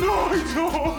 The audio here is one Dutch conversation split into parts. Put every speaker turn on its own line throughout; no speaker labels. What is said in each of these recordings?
nooit op.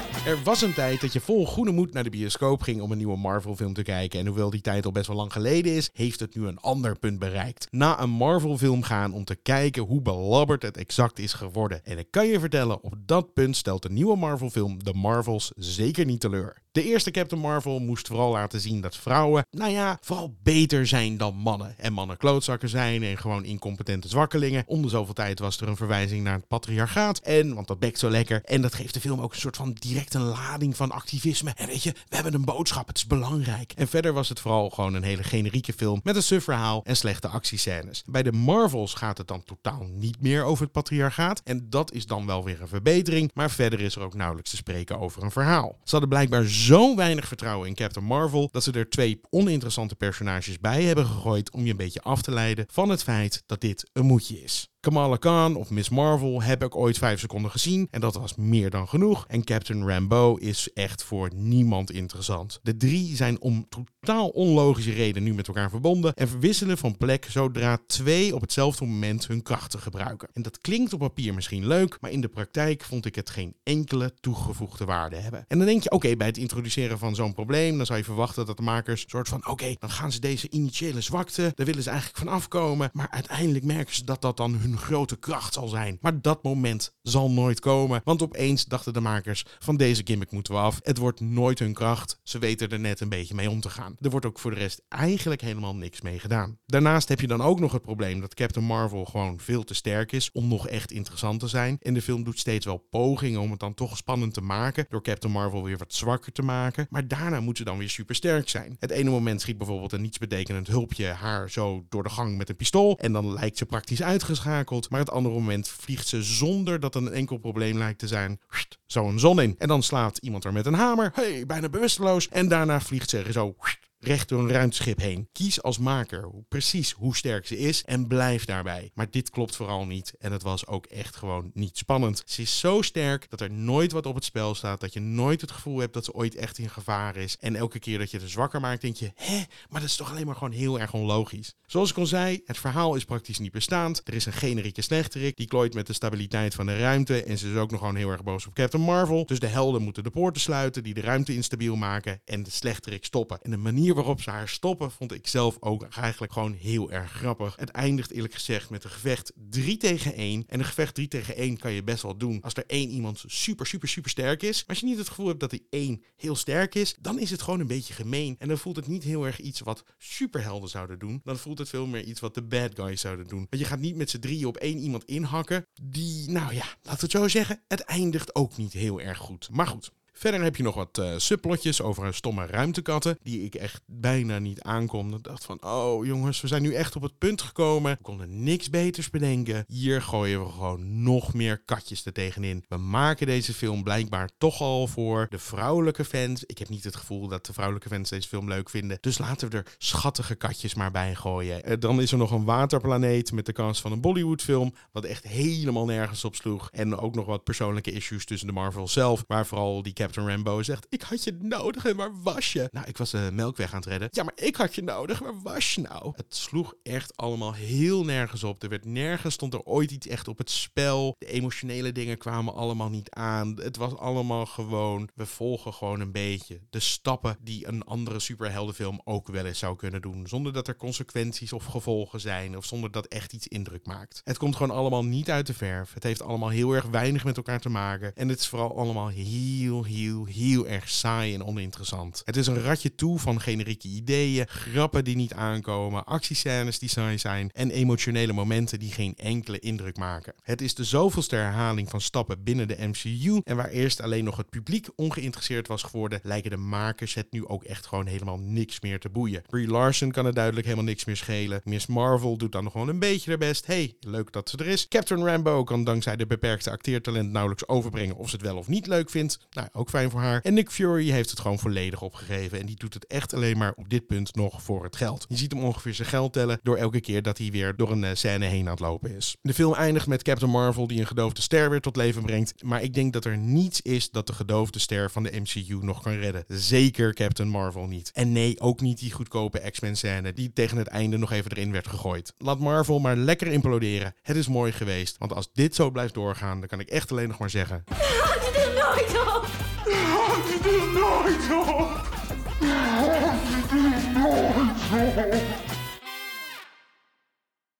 Er was een tijd dat je vol goede moed naar de bioscoop ging om een nieuwe Marvel-film te kijken. En hoewel die tijd al best wel lang geleden is, heeft het nu een ander punt bereikt. Na een Marvel-film gaan om te kijken hoe belabberd het exact is geworden. En ik kan je vertellen, op dat punt stelt de nieuwe Marvel-film The Marvels zeker niet teleur. De eerste Captain Marvel moest vooral laten zien dat vrouwen, nou ja, vooral beter zijn dan mannen. En mannen klootzakken zijn en gewoon incompetente zwakkelingen. Om de zoveel tijd was er een verwijzing naar het patriarchaat. En, want dat bekt zo lekker. En dat geeft de film ook een soort van direct een lading van activisme. En weet je, we hebben een boodschap, het is belangrijk. En verder was het vooral gewoon een hele generieke film met een suf verhaal en slechte actiescènes. Bij de Marvels gaat het dan totaal niet meer over het patriarchaat. En dat is dan wel weer een verbetering. Maar verder is er ook nauwelijks te spreken over een verhaal. Ze hadden blijkbaar zo weinig vertrouwen in Captain Marvel dat ze er twee oninteressante personages bij hebben gegooid om je een beetje af te leiden van het feit dat dit een moedje is. Kamala Khan of Miss Marvel heb ik ooit vijf seconden gezien en dat was meer dan genoeg. En Captain Rambo is echt voor niemand interessant. De drie zijn om totaal onlogische reden nu met elkaar verbonden en verwisselen van plek zodra twee op hetzelfde moment hun krachten gebruiken. En dat klinkt op papier misschien leuk, maar in de praktijk vond ik het geen enkele toegevoegde waarde hebben. En dan denk je, oké, bij het introduceren van zo'n probleem, dan zou je verwachten dat de makers soort van, oké, dan gaan ze deze initiële zwakte, daar willen ze eigenlijk van afkomen, maar uiteindelijk merken ze dat dat dan hun grote kracht zal zijn. Maar dat moment zal nooit komen, want opeens dachten de makers van deze gimmick moeten we af. Het wordt nooit hun kracht, ze weten er net een beetje mee om te gaan. Er wordt ook voor de rest eigenlijk helemaal niks mee gedaan. Daarnaast heb je dan ook nog het probleem dat Captain Marvel gewoon veel te sterk is om nog echt interessant te zijn. En de film doet steeds wel pogingen om het dan toch spannend te maken door Captain Marvel weer wat zwakker te maken. Maar daarna moet ze dan weer super sterk zijn. Het ene moment schiet bijvoorbeeld een nietsbetekenend hulpje haar zo door de gang met een pistool en dan lijkt ze praktisch uitgeschakeld. Maar het andere moment vliegt ze zonder dat er een enkel probleem lijkt te zijn zo een zon in. En dan slaat iemand er met een hamer, hey, bijna bewusteloos. En daarna vliegt ze zo recht door een ruimteschip heen. Kies als maker precies hoe sterk ze is en blijf daarbij. Maar dit klopt vooral niet en het was ook echt gewoon niet spannend. Ze is zo sterk dat er nooit wat op het spel staat, dat je nooit het gevoel hebt dat ze ooit echt in gevaar is. En elke keer dat je het zwakker maakt, denk je, hè, maar dat is toch alleen maar gewoon heel erg onlogisch. Zoals ik al zei, het verhaal is praktisch niet bestaand. Er is een generieke slechterik die klooit met de stabiliteit van de ruimte en ze is ook nog gewoon heel erg boos op Captain Marvel. Dus de helden moeten de poorten sluiten die de ruimte instabiel maken en de slechterik stoppen. En de manier waarop ze haar stoppen, vond ik zelf ook eigenlijk gewoon heel erg grappig. Het eindigt eerlijk gezegd met een gevecht 3 tegen 1. En een gevecht 3 tegen 1 kan je best wel doen als er één iemand super, super, super sterk is. Maar als je niet het gevoel hebt dat die één heel sterk is, dan is het gewoon een beetje gemeen. En dan voelt het niet heel erg iets wat superhelden zouden doen. Dan voelt het veel meer iets wat de bad guys zouden doen. Want je gaat niet met z'n drieën op één iemand inhakken. Die, nou ja, laten we het zo zeggen, het eindigt ook niet heel erg goed. Maar goed, Verder heb je nog wat uh, subplotjes over een stomme ruimtekatten. Die ik echt bijna niet aankom. Ik dacht van, oh jongens, we zijn nu echt op het punt gekomen. We konden niks beters bedenken. Hier gooien we gewoon nog meer katjes er tegenin. We maken deze film blijkbaar toch al voor de vrouwelijke fans. Ik heb niet het gevoel dat de vrouwelijke fans deze film leuk vinden. Dus laten we er schattige katjes maar bij gooien. Uh, dan is er nog een waterplaneet met de kans van een Bollywood film. Wat echt helemaal nergens op sloeg. En ook nog wat persoonlijke issues tussen de Marvel zelf. Waar vooral die Rambo zegt: Ik had je nodig en waar was je? Nou, ik was de melkweg aan het redden. Ja, maar ik had je nodig. Waar was je nou? Het sloeg echt allemaal heel nergens op. Er werd nergens stond er ooit iets echt op het spel. De emotionele dingen kwamen allemaal niet aan. Het was allemaal gewoon. We volgen gewoon een beetje de stappen die een andere superheldenfilm ook wel eens zou kunnen doen. Zonder dat er consequenties of gevolgen zijn. Of zonder dat echt iets indruk maakt. Het komt gewoon allemaal niet uit de verf. Het heeft allemaal heel erg weinig met elkaar te maken. En het is vooral allemaal heel, heel, heel erg saai en oninteressant. Het is een ratje toe van generieke ideeën, grappen die niet aankomen, actiescènes die saai zijn en emotionele momenten die geen enkele indruk maken. Het is de zoveelste herhaling van stappen binnen de MCU en waar eerst alleen nog het publiek ongeïnteresseerd was geworden, lijken de makers het nu ook echt gewoon helemaal niks meer te boeien. Brie Larson kan het duidelijk helemaal niks meer schelen. Miss Marvel doet dan nog gewoon een beetje haar best. Hey, leuk dat ze er is. Captain Rambo kan dankzij de beperkte acteertalent nauwelijks overbrengen of ze het wel of niet leuk vindt. Nou, ook fijn voor haar. En Nick Fury heeft het gewoon volledig opgegeven. En die doet het echt alleen maar op dit punt nog voor het geld. Je ziet hem ongeveer zijn geld tellen door elke keer dat hij weer door een uh, scène heen aan het lopen is. De film eindigt met Captain Marvel die een gedoofde ster weer tot leven brengt. Maar ik denk dat er niets is dat de gedoofde ster van de MCU nog kan redden. Zeker Captain Marvel niet. En nee, ook niet die goedkope X-Men scène die tegen het einde nog even erin werd gegooid. Laat Marvel maar lekker imploderen. Het is mooi geweest. Want als dit zo blijft doorgaan, dan kan ik echt alleen nog maar zeggen.
Had je er nooit op?
Had je er nooit op? Had je er nooit op?